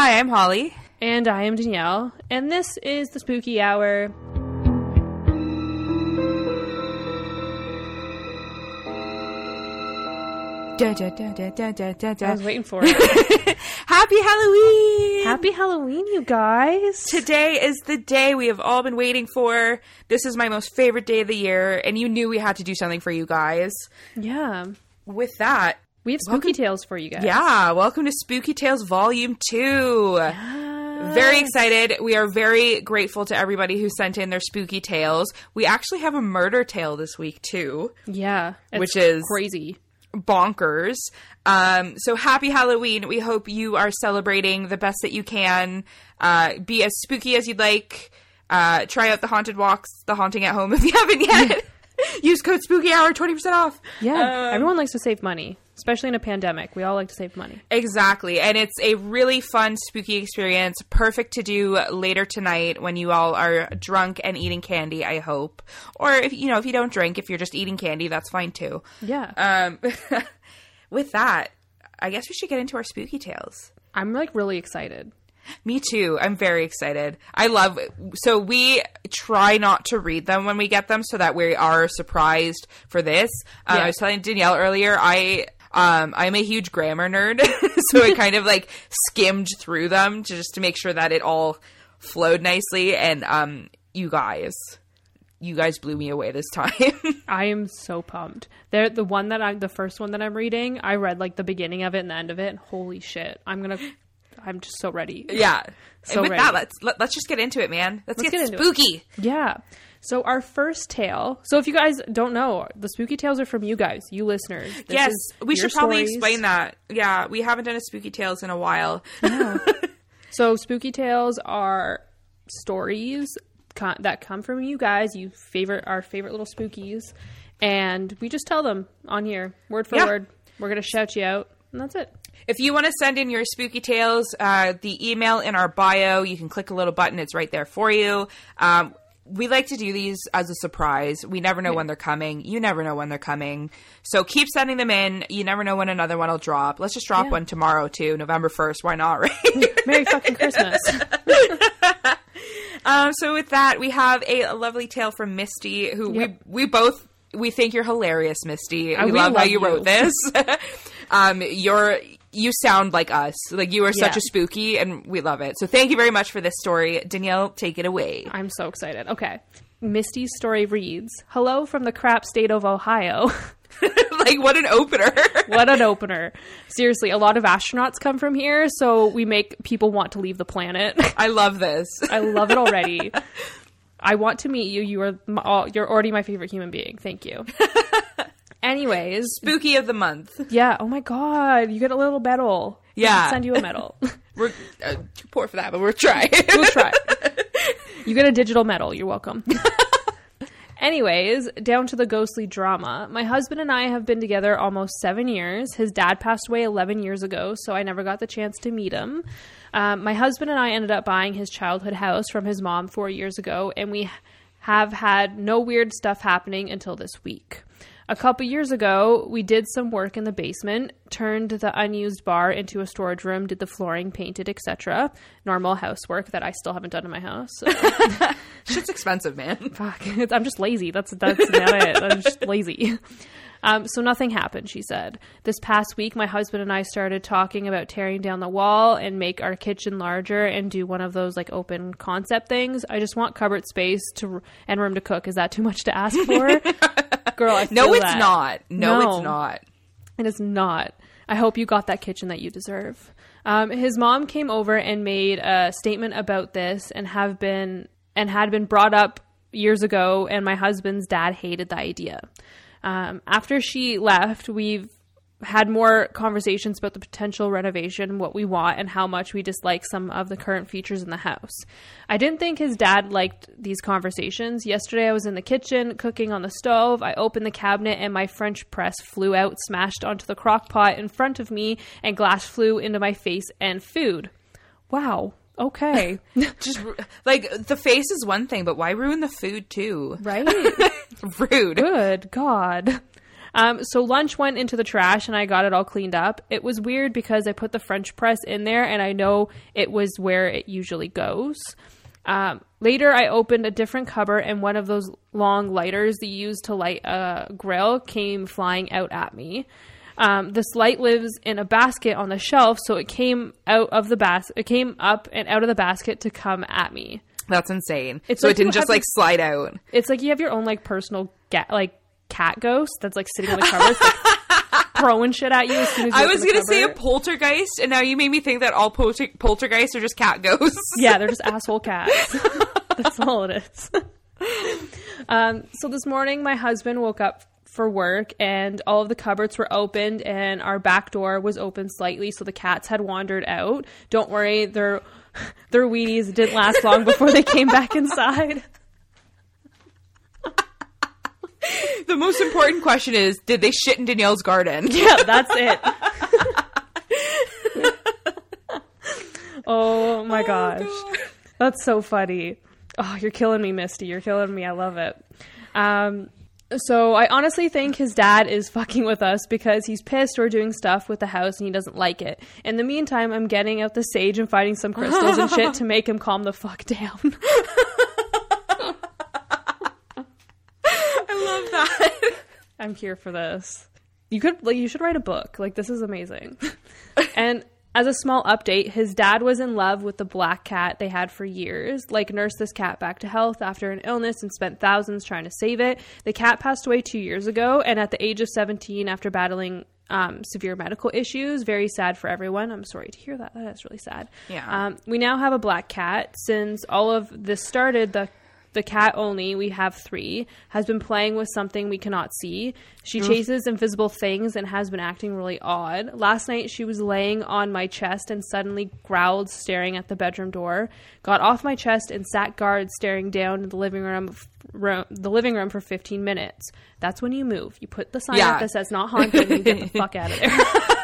Hi, I'm Holly. And I am Danielle, and this is the Spooky Hour. Da, da, da, da, da, da, da, I was waiting for it. Happy Halloween! Happy Halloween, you guys! Today is the day we have all been waiting for. This is my most favorite day of the year, and you knew we had to do something for you guys. Yeah. With that, We have spooky tales for you guys. yeah, welcome to Spooky Tales Volume 2. Very excited. We are very grateful to everybody who sent in their spooky tales. We actually have a murder tale this week, too. Yeah. It's Which is- crazy. bonkers. Um, so happy Halloween. We hope you are celebrating the best that you can. Uh, be as spooky as you'd like. Uh, try out the haunted walks, the haunting at home if you haven't yet. Use code spooky hour 20% off. Yeah. Um, Everyone likes to save money, especially in a pandemic. We all like to save money. Exactly. And it's a really fun, spooky experience. Perfect to do later tonight when you all are drunk and eating candy, I hope. Or if, you know, if you don't drink, if you're just eating candy, that's fine too. Yeah. Um, with that, I guess we should get into our spooky tales. I'm like really excited. Me too. I'm very excited. I love so we try not to read them when we get them so that we are surprised for this. Uh, Yeah. I was telling Danielle earlier, I um I'm a huge grammar nerd, so I kind of like skimmed through them to just to make sure that it all flowed nicely and um you guys you guys blew me away this time. I am so pumped. They're the one that I, the first one that I'm reading. I read like the beginning of it and the end of it. And holy shit! I'm gonna, I'm just so ready. yeah. So and with ready. that, let's let, let's just get into it, man. Let's, Let's get, get spooky. Yeah. So our first tale. So if you guys don't know, the spooky tales are from you guys, you listeners. This yes, is we should probably stories. explain that. Yeah, we haven't done a spooky tales in a while. So spooky tales are stories co- that come from you guys. You favorite our favorite little spookies, and we just tell them on here, word for Yeah. word. We're gonna shout you out, and that's it. If you want to send in your spooky tales, uh, the email in our bio, you can click a little button. It's right there for you. Um, we like to do these as a surprise. We never know when they're coming. You never know when they're coming. So keep sending them in. You never know when another one will drop. Let's just drop Yeah. one tomorrow too, November 1st. Why not, right? Merry fucking Christmas. Um, so with that, we have a lovely tale from Misty, who Yep. we we both we think you're hilarious, Misty. We, we love, how you you. wrote this. um, you're you sound like us. Like you are such a spooky, and we love it. So thank you very much for this story, Danielle. Take it away. I'm so excited. Okay. Misty's story reads Hello from the crap state of Ohio. like what an opener. what an opener. Seriously, a lot of astronauts come from here, so we make people want to leave the planet. I love this. I love it already. I want to meet you. You are m- all, you're already my favorite human being. Thank you. Anyways, Spooky of the month. yeah. Oh my god, you get a little medal. Yeah. send you a medal. We're uh, too poor for that, but we're trying. we'll try. You get a digital medal. You're welcome. Anyways, down to the ghostly drama. My husband and I have been together almost seven years. His dad passed away 11 years ago, so I never got the chance to meet him. Um, my husband and I ended up buying his childhood house from his mom four years ago, and we have had no weird stuff happening until this week. A couple years ago, we did some work in the basement, turned the unused bar into a storage room, did the flooring, painted, etc. Normal housework that I still haven't done in my house. So, Shit's expensive, man. fuck, I'm just lazy. That's that's not it. I'm just lazy. Um, so nothing happened, she said. This past week, my husband and I started talking about tearing down the wall and make our kitchen larger and do one of those like open concept things. I just want cupboard space to and room to cook. Is that too much to ask for? Girl, I No, it's that. not. No, No. it's not. It is not. I hope you got that kitchen that you deserve. Um, his mom came over and made a statement about this and have been and had been brought up years ago. And my husband's dad hated the idea. Um, after she left, we've had more conversations about the potential renovation, what we want, and how much we dislike some of the current features in the house. I didn't think his dad liked these conversations. Yesterday, I was in the kitchen cooking on the stove. I opened the cabinet, and my French press flew out, smashed onto the crock pot in front of me, and glass flew into my face and food. Wow. Okay. Just like the face is one thing, but why ruin the food too? right? Rude. Good God. Um, so lunch went into the trash and I got it all cleaned up. It was weird because I put the French press in there and I know it was where it usually goes. Um, later, I opened a different cupboard and one of those long lighters that you use to light a grill came flying out at me. Um, this light lives in a basket on the shelf, so it came out of the basket. It came up and out of the basket to come at me. That's insane. It's so like it didn't just like slide out. It's like you have your own like personal ga- like cat ghost that's like sitting on the it's, like, throwing shit at you as soon as you I was gonna say a poltergeist, and now you made me think that all polter- poltergeists are just cat ghosts. yeah, they're just asshole cats. That's all it is. um, so this morning, my husband woke up for work, and all of the cupboards were opened, and our back door was open slightly, so the cats had wandered out. Don't worry, their their weenies didn't last long before they came back inside. The most important question is, did they shit in Danielle's garden? Yeah, that's it. oh my gosh. That's so funny. Oh, you're killing me, Misty. You're killing me. I love it. Um, so I honestly think his dad is fucking with us because he's pissed or doing stuff with the house and he doesn't like it. In the meantime, I'm getting out the sage and finding some crystals and shit to make him calm the fuck down. I love that. I'm here for this. You could like you should write a book. Like this is amazing. and as a small update, his dad was in love with the black cat they had for years. Like nursed this cat back to health after an illness and spent thousands trying to save it. The cat passed away 2 years ago and at the age of 17 after battling um, severe medical issues. Very sad for everyone. I'm sorry to hear that. That is really sad. Yeah. Um, we now have a black cat. Since all of this started, the the cat only, we have three, has been playing with something we cannot see. She mm. chases invisible things and has been acting really odd. Last night, she was laying on my chest and suddenly growled, staring at the bedroom door. Got off my chest and sat guard, staring down in the living room, room the living room for 15 minutes. That's when you move. You put the sign Yeah. up that says "not haunted" and get the fuck out of there.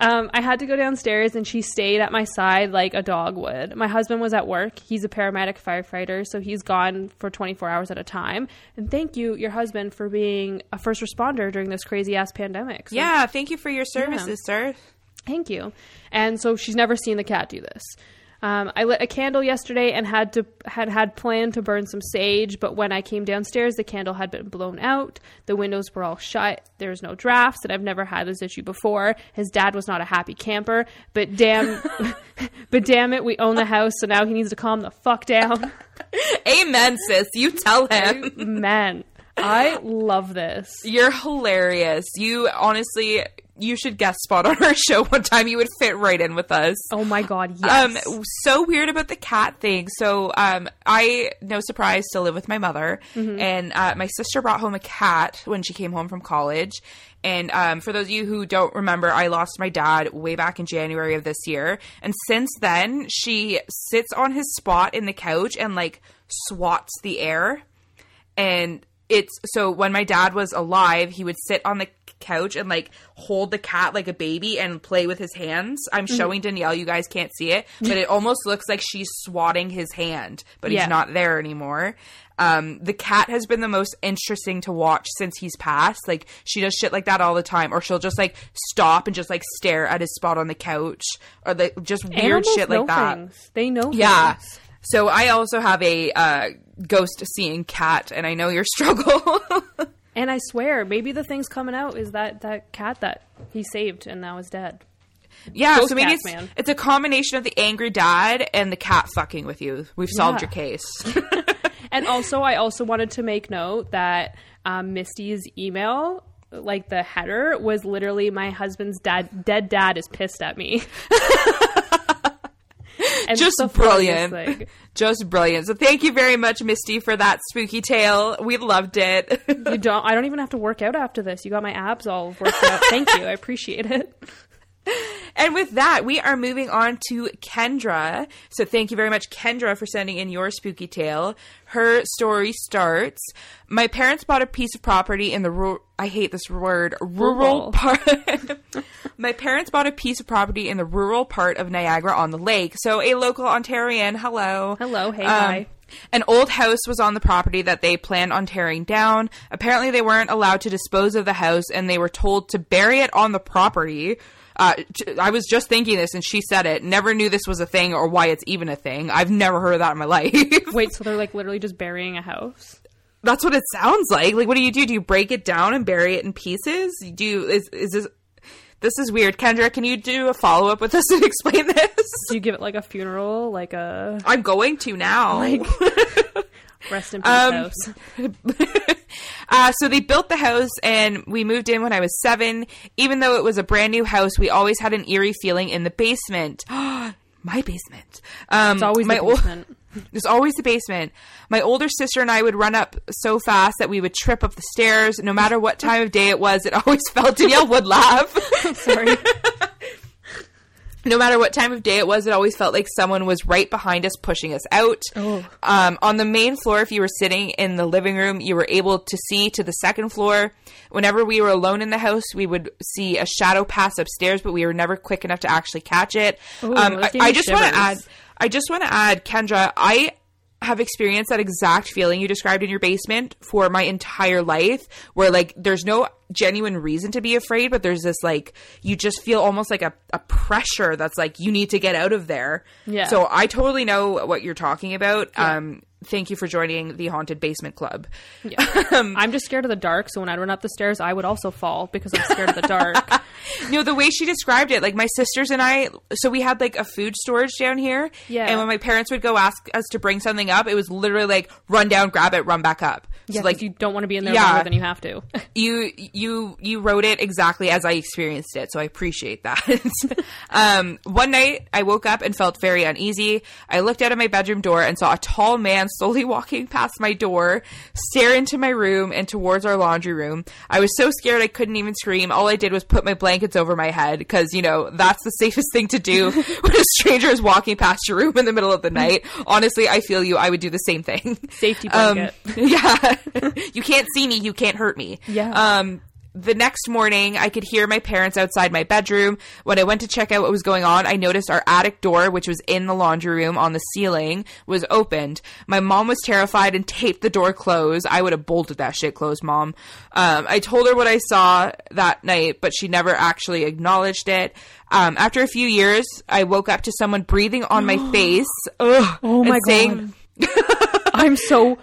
Um, I had to go downstairs and she stayed at my side like a dog would. My husband was at work. He's a paramedic firefighter, so he's gone for 24 hours at a time. And thank you, your husband, for being a first responder during this crazy ass pandemic. So Yeah, thank you for your services, sir. Thank you. And so she's never seen the cat do this. Um, I lit a candle yesterday and had to had had planned to burn some sage, but when I came downstairs, the candle had been blown out. The windows were all shut. There was no drafts, and I've never had this issue before. His dad was not a happy camper, but damn, but damn it, we own the house, so now he needs to calm the fuck down. Amen, sis. You tell him. Man, I love this. You're hilarious. You honestly, you should guest spot on our show one time. You would fit right in with us. Oh my god, yes. Um, so weird about the cat thing. So, um, I, no surprise, still live with my mother, and uh, my sister brought home a cat when she came home from college. And um, for those of you who don't remember, I lost my dad way back in January of this year, and since then, she sits on his spot in the couch and like swats the air and it's so when my dad was alive he would sit on the couch and like hold the cat like a baby and play with his hands i'm Mm-hmm. showing danielle you guys can't see it but it almost looks like she's swatting his hand but Yeah. he's not there anymore um, the cat has been the most interesting to watch since he's passed like she does shit like that all the time or she'll just like stop and just like stare at his spot on the couch or like just weird Animals shit like that Things. They know. yeah. things. So I also have a uh, ghost seeing cat, and I know your struggle. And I swear, maybe the thing's coming out is that that cat that he saved and now is dead. yeah, Ghost so maybe cats, it's man. it's a combination of the angry dad and the cat fucking with you. We've solved Yeah. your case. And also, I also wanted to make note that um, Misty's email, like the header, was literally my husband's dad. Dead dad is pissed at me. Just brilliant. Just brilliant. So thank you very much, Misty, for that spooky tale. We loved it. You don't. I don't even have to work out after this. You got my abs all worked out. Thank you. I appreciate it. And with that, we are moving on to Kendra. So thank you very much, Kendra, for sending in your spooky tale. Her story starts My parents bought a piece of property in the rural, I hate this word, rural Rural. part. My parents bought a piece of property in the rural part of Niagara on the lake. So a local Ontarian, hello. Hello. Hey. Um, hi. An old house was on the property that they planned on tearing down. Apparently, they weren't allowed to dispose of the house and they were told to bury it on the property. Uh, I was just thinking this and she said it. Never knew this was a thing or why it's even a thing. I've never heard of that in my life. Wait, so they're like literally just burying a house? That's what it sounds like. Like, what do you do? Do you break it down and bury it in pieces? Do you, is, is this, this is weird. Kendra, can you do a follow up with us and explain this? Do you give it like a funeral, like a I'm going to now. rest in peace Um, house? Uh, so they built the house and we moved in when I was seven. Even though it was a brand new house, we always had an eerie feeling in the basement. my basement. Um, It's always my basement. There's always the basement. My older sister and I would run up so fast that we would trip up the stairs. No matter what time of day it was, it always felt Danielle would laugh. Sorry. No matter what time of day it was, it always felt like someone was right behind us pushing us out. Oh. Um, on the main floor, if you were sitting in the living room, you were able to see to the second floor. Whenever we were alone in the house, we would see a shadow pass upstairs, but we were never quick enough to actually catch it. Ooh, um, I, I just want to add. I just want to add, Kendra. I have experienced that exact feeling you described in your basement for my entire life where like there's no genuine reason to be afraid but there's this like you just feel almost like a, a pressure that's like you need to get out of there. Yeah. so i totally know what you're talking about. Um thank you for joining the haunted basement club Yeah. Um, I'm just scared of the dark, so when I run up the stairs, I would also fall because I'm scared of the dark. No, the way she described it, like my sisters and I, so we had like a food storage down here. Yeah. And when my parents would go ask us to bring something up, it was literally like run down, grab it, run back up. Yeah, so like you don't want to be in there Yeah. longer than you have to. you you you wrote it exactly as I experienced it, so I appreciate that. um, one night I woke up and felt very uneasy. I looked out of my bedroom door and saw a tall man slowly walking past my door, stare into my room and towards our laundry room. I was so scared I couldn't even scream. All I did was put my blankets over my head because you know that's the safest thing to do when a stranger is walking past your room in the middle of the night. Honestly, I feel you. I would do the same thing. Safety Um, blanket. yeah. you can't see me, you can't hurt me. Yeah. Um the next morning, I could hear my parents outside my bedroom. When I went to check out what was going on, I noticed our attic door, which was in the laundry room on the ceiling, was opened. My mom was terrified and taped the door closed. I would have bolted that shit closed, mom. Um, I told her what I saw that night, but she never actually acknowledged it. Um, after a few years, I woke up to someone breathing on my face. Ugh, Oh my and saying, I'm so.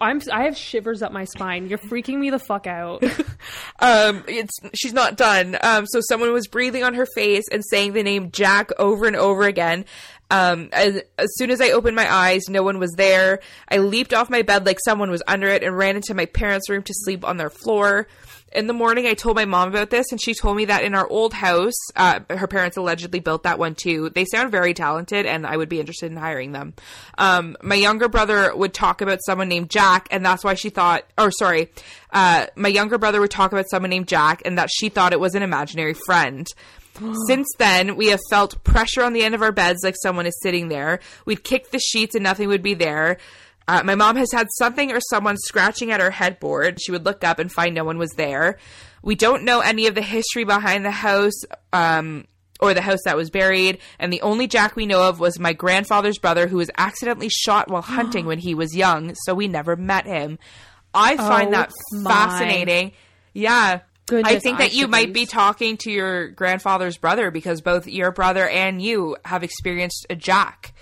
I'm. I have shivers up my spine. You're freaking me the fuck out. um it's she's not done um so someone was breathing on her face and saying the name jack over and over again um as, as soon as i opened my eyes no one was there i leaped off my bed like someone was under it and ran into my parents room to sleep on their floor in the morning i told my mom about this and she told me that in our old house uh, her parents allegedly built that one too they sound very talented and i would be interested in hiring them um, my younger brother would talk about someone named jack and that's why she thought or sorry uh, my younger brother would talk about someone named jack and that she thought it was an imaginary friend since then, we have felt pressure on the end of our beds like someone is sitting there. We'd kick the sheets and nothing would be there. Uh, my mom has had something or someone scratching at her headboard. She would look up and find no one was there. We don't know any of the history behind the house um, or the house that was buried. And the only Jack we know of was my grandfather's brother, who was accidentally shot while hunting when he was young. So we never met him. I find Oh that my. fascinating. Yeah. I Goodness, think I that you might be talking to your grandfather's brother because both your brother and you have experienced a jack.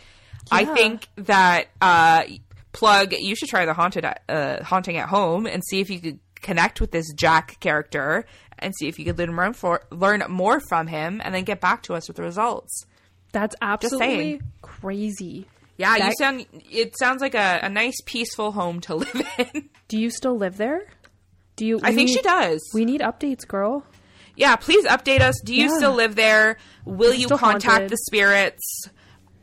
I think that uh, plug you should try the haunted uh, haunting at home and see if you could connect with this Jack character and see if you could learn more, for, learn more from him and then get back to us with the results. That's absolutely crazy. Yeah, you sound. It sounds like a, a nice, peaceful home to live in. Do you still live there? Do you? I think need- she does. We need updates, girl. Yeah, please update us. Do you Yeah. still live there? Will you contact haunted. the spirits?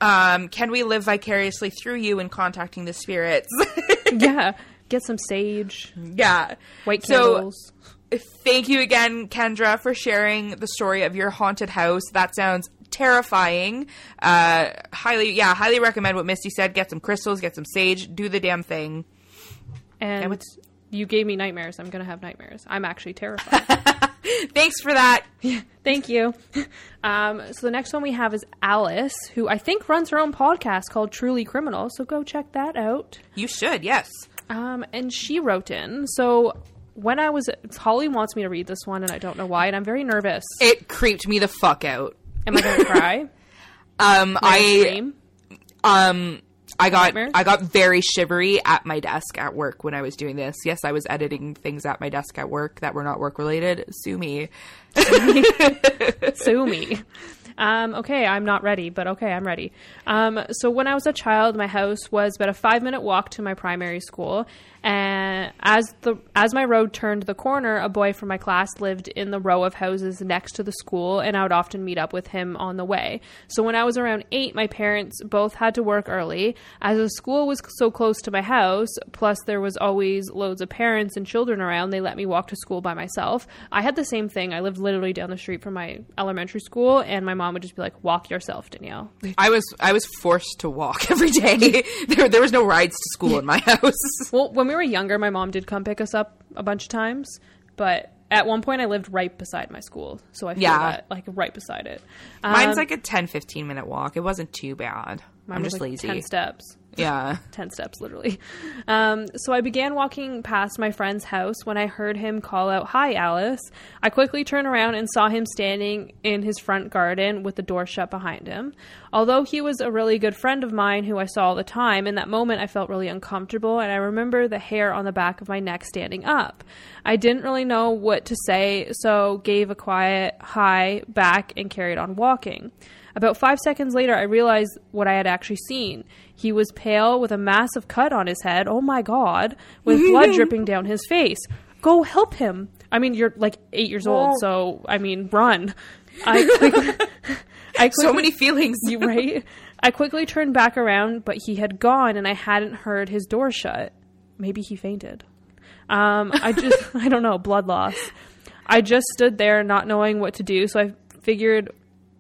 Um, can we live vicariously through you in contacting the spirits? yeah. Get some sage, yeah. white So, candles. thank you again, Kendra, for sharing the story of your haunted house. That sounds terrifying. Uh, highly, yeah, highly recommend what Misty said. Get some crystals, get some sage, do the damn thing. and what's- you gave me nightmares. I'm gonna have nightmares. I'm actually terrified. Thanks for that. Thank you. Um, so the next one we have is Alice, who I think runs her own podcast called Truly Criminal. So go check that out. You should, yes. Um, and she wrote in. So when I was, Holly wants me to read this one, and I don't know why, and I'm very nervous. It creeped me the fuck out. Am I going to cry? Um, Am I I um I got Nightmares? I got very shivery at my desk at work when I was doing this. Yes, I was editing things at my desk at work that were not work related. Sue me. Sue me. Um, okay, I'm not ready, but okay, I'm ready. Um, so when I was a child, my house was about a five minute walk to my primary school, and as the as my road turned the corner, a boy from my class lived in the row of houses next to the school, and I would often meet up with him on the way. So when I was around eight, my parents both had to work early. As the school was so close to my house, plus there was always loads of parents and children around, they let me walk to school by myself. I had the same thing. I lived literally down the street from my elementary school, and my mom would just be like, "Walk yourself, Danielle." I was I was forced to walk every day. there there was no rides to school in my house. Well, when we were younger, my mom did come pick us up a bunch of times, but at one point I lived right beside my school, so I feel Yeah. that like right beside it. Um, Mine's like a 10 15 minute walk. It wasn't too bad. I'm just like lazy. Ten steps. Yeah. 10 steps literally. Um, so I began walking past my friend's house when I heard him call out, Hi, Alice. I quickly turned around and saw him standing in his front garden with the door shut behind him. Although he was a really good friend of mine who I saw all the time, in that moment I felt really uncomfortable and I remember the hair on the back of my neck standing up. I didn't really know what to say, so gave a quiet hi back and carried on walking. About five seconds later, I realized what I had actually seen. He was pale with a massive cut on his head. Oh my god, with blood dripping down his face. Go help him. I mean, you're like eight years old, so I mean, run. I quickly, I So many feelings. you right? I quickly turned back around, but he had gone, and I hadn't heard his door shut. Maybe he fainted. Um, I just, I don't know, blood loss. I just stood there, not knowing what to do. So I figured,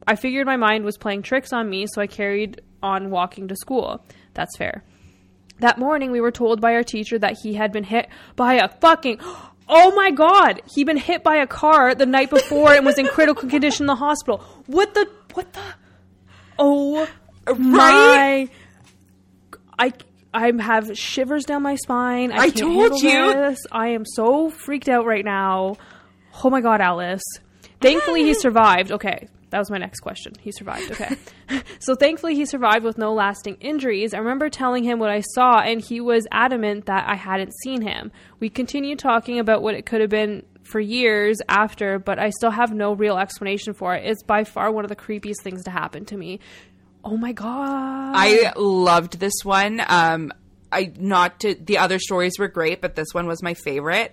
I figured my mind was playing tricks on me. So I carried on walking to school. That's fair. That morning, we were told by our teacher that he had been hit by a fucking. Oh my god! He'd been hit by a car the night before and was in critical condition in the hospital. What the? What the? Oh my! I I have shivers down my spine. I, I told you. This. I am so freaked out right now. Oh my god, Alice! Thankfully, he survived. Okay, that was my next question. He survived. Okay, so thankfully he survived with no lasting injuries. I remember telling him what I saw, and he was adamant that I hadn't seen him. We continued talking about what it could have been for years after, but I still have no real explanation for it. It's by far one of the creepiest things to happen to me. Oh my god! I loved this one. Um, I not to the other stories were great, but this one was my favorite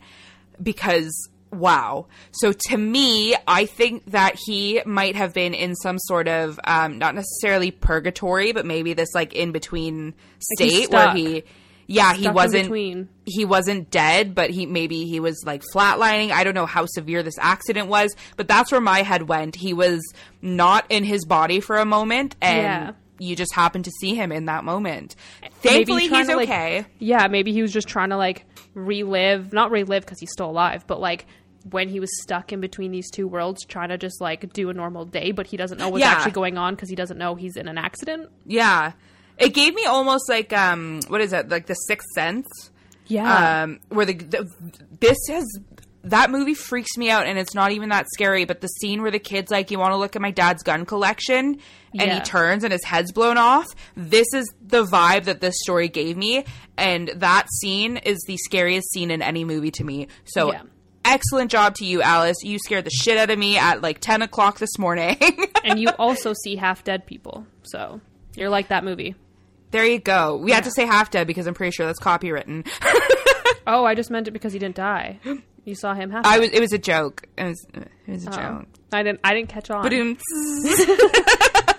because wow. So to me, I think that he might have been in some sort of um, not necessarily purgatory, but maybe this like in between state where he. Yeah, he wasn't he wasn't dead, but he maybe he was like flatlining. I don't know how severe this accident was, but that's where my head went. He was not in his body for a moment, and Yeah. you just happened to see him in that moment. Thankfully, he's to, like- okay. Yeah, maybe he was just trying to like relive, not relive because he's still alive, but like when he was stuck in between these two worlds, trying to just like do a normal day, but he doesn't know what's Yeah. actually going on because he doesn't know he's in an accident. yeah, it gave me almost like um, what is it? Like the Sixth Sense. Yeah, um, where the, the this has that movie freaks me out, and it's not even that scary. But the scene where the kid's like, "You want to look at my dad's gun collection?" and he turns and his head's blown off. This is the vibe that this story gave me, and that scene is the scariest scene in any movie to me. So. Yeah. Excellent job to you, Alice. You scared the shit out of me at like 10 o'clock this morning. and you also see half dead people, so you're like that movie. there you go. We had to say half dead because I'm pretty sure that's copywritten. Oh, I just meant it because he didn't die. You saw him half. I was. It was a joke. It was. It was a Oh. joke. I didn't. I didn't catch on.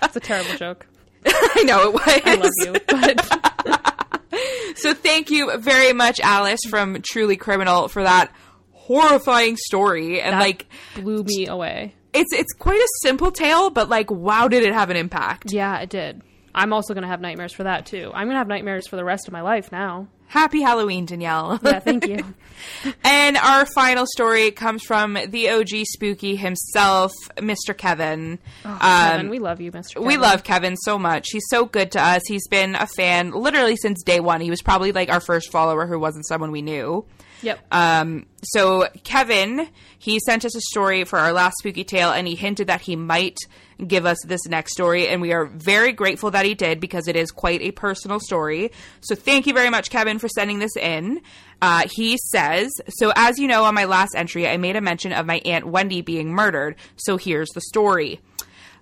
It's a terrible joke. I know it was. I love you, but So thank you very much, Alice from Truly Criminal, for that horrifying story. And that like, blew me away. it's it's quite a simple tale, but like, wow, did it have an impact? Yeah, it did. I'm also gonna have nightmares for that too. I'm gonna have nightmares for the rest of my life now. Happy Halloween, Danielle. Yeah, thank you. and our final story comes from the OG spooky himself, Mr. Kevin. Oh, Kevin, um, we love you, Mr. Kevin. We love Kevin so much. He's so good to us. He's been a fan literally since day one. He was probably like our first follower who wasn't someone we knew. Yep. Um, so Kevin, he sent us a story for our last spooky tale, and he hinted that he might give us this next story, and we are very grateful that he did because it is quite a personal story. So thank you very much, Kevin, for sending this in. Uh, he says, so as you know, on my last entry, I made a mention of my aunt Wendy being murdered. So here's the story.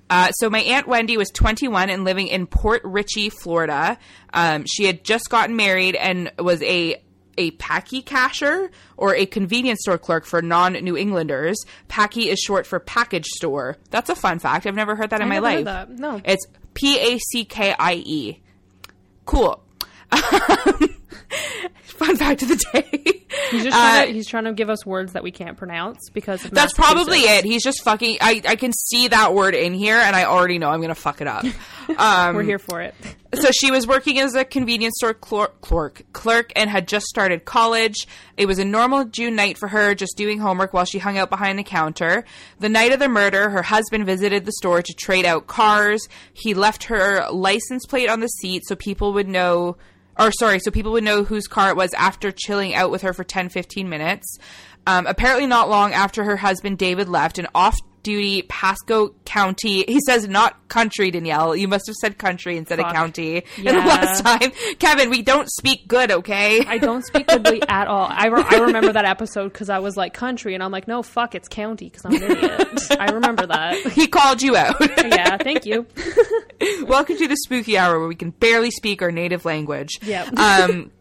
Uh, so my aunt Wendy was 21 and living in Port Richey, Florida. Um, she had just gotten married and was a a packie casher or a convenience store clerk for non New Englanders. Packie is short for package store. That's a fun fact. I've never heard that in I my life. that. No. It's P A C K I E. Cool. Um, fun fact of the day. He's just trying, to, he's trying to give us words that we can't pronounce because of Uh, That's probably it. He's just fucking. I, I can see that word in here, and I already know I'm gonna fuck it up. Um, We're here for it. so she was working as a convenience store clerk, clerk, clerk and had just started college. It was a normal June night for her, just doing homework while she hung out behind the counter. The night of the murder, her husband visited the store to trade out cars. He left her license plate on the seat so people would know or sorry, so people would know whose car it was after chilling out with her for 10 15 minutes. Um, apparently, not long after her husband David left, an off duty Pasco County, he says not country, Danielle. You must have said country instead of county in Yeah. the last time. Kevin, we don't speak good, okay? I don't speak goodly at all. I, re- I remember that episode because I was like country, and I'm like, no, fuck, it's county because I'm an idiot. I remember that. he called you out. Yeah, thank you. Welcome to the spooky hour where we can barely speak our native language. Yep. Um,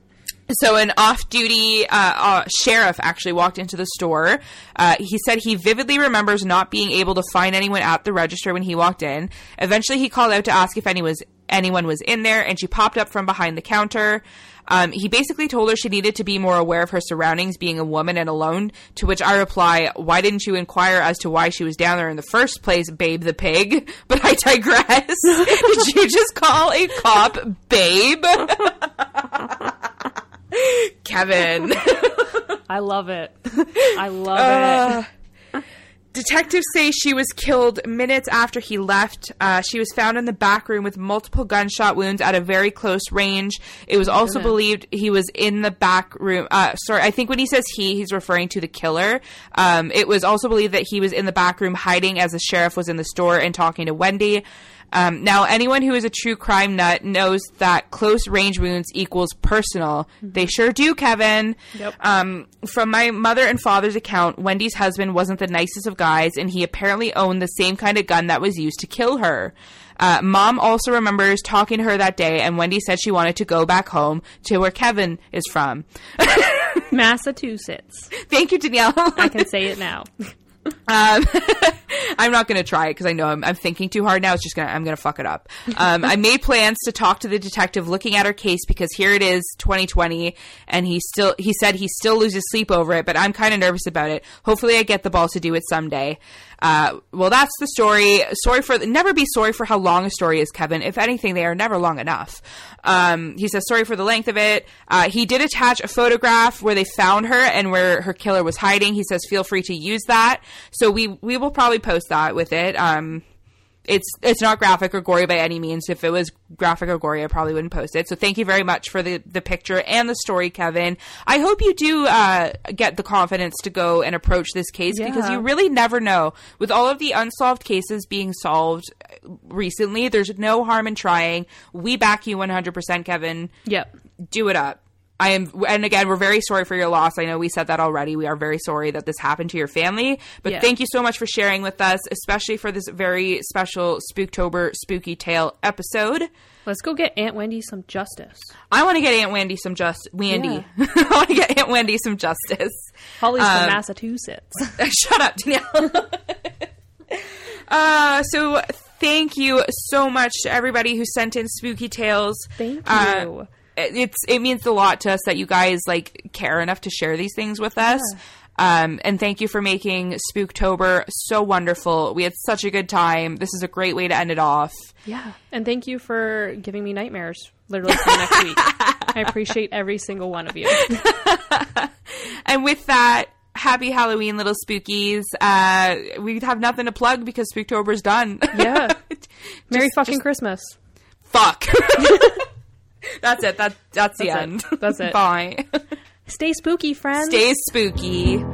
so an off-duty uh, uh, sheriff actually walked into the store. Uh, he said he vividly remembers not being able to find anyone at the register when he walked in. Eventually, he called out to ask if any was anyone was in there, and she popped up from behind the counter. Um, he basically told her she needed to be more aware of her surroundings, being a woman and alone. To which I reply, "Why didn't you inquire as to why she was down there in the first place, Babe the pig?" But I digress. Did you just call a cop Babe? Kevin. I love it. I love it. Detectives say she was killed minutes after he left. Uh, she was found in the back room with multiple gunshot wounds at a very close range. It was also goodness. believed he was in the back room. Uh, sorry, I think when he says he, he's referring to the killer. Um, it was also believed that he was in the back room hiding as the sheriff was in the store and talking to Wendy. Um, now, anyone who is a true crime nut knows that close range wounds equals personal. They sure do, Kevin. Yep. Um, from my mother and father's account, Wendy's husband wasn't the nicest of guys, and he apparently owned the same kind of gun that was used to kill her. Uh, Mom also remembers talking to her that day, and Wendy said she wanted to go back home to where Kevin is from. Massachusetts. Thank you, Danielle. I can say it now. Um, I'm not going to try it because I know I'm, I'm thinking too hard now. It's just gonna I'm going to fuck it up. Um, I made plans to talk to the detective looking at her case because here it is 2020 and he still he said he still loses sleep over it, but I'm kind of nervous about it. Hopefully, I get the balls to do it someday. Uh, well, that's the story. Sorry for never be sorry for how long a story is, Kevin. If anything, they are never long enough. Um, he says sorry for the length of it. Uh, he did attach a photograph where they found her and where her killer was hiding. He says feel free to use that. So we we will probably post that with it. Um, it's it's not graphic or gory by any means. If it was graphic or gory, I probably wouldn't post it. So thank you very much for the the picture and the story, Kevin. I hope you do uh, get the confidence to go and approach this case because you really never know. With all of the unsolved cases being solved uh, recently, there's no harm in trying. We back you 100%, Kevin. Yep. Do it up. I am, and again, we're very sorry for your loss. I know we said that already. We are very sorry that this happened to your family. But Yeah. thank you so much for sharing with us, especially for this very special Spooktober Spooky Tale episode. Let's go get Aunt Wendy some justice. I want to get Aunt Wendy some just Wendy. I want to get Aunt Wendy some justice. Holly's Um, from Massachusetts. Shut up, Danielle. uh, so thank you so much to everybody who sent in spooky tales. Thank Uh, you. It's it means a lot to us that you guys like care enough to share these things with us. Um, and thank you for making Spooktober so wonderful. We had such a good time. This is a great way to end it off. Yeah. And thank you for giving me nightmares literally for next week. I appreciate every single one of you. And with that, happy Halloween, little spookies. Uh, we have nothing to plug because Spooktober's done. Yeah. Merry Just- fucking just- Christmas. Fuck. that's it. That, that's the it. end. That's it. Bye. Stay spooky, friends. Stay spooky.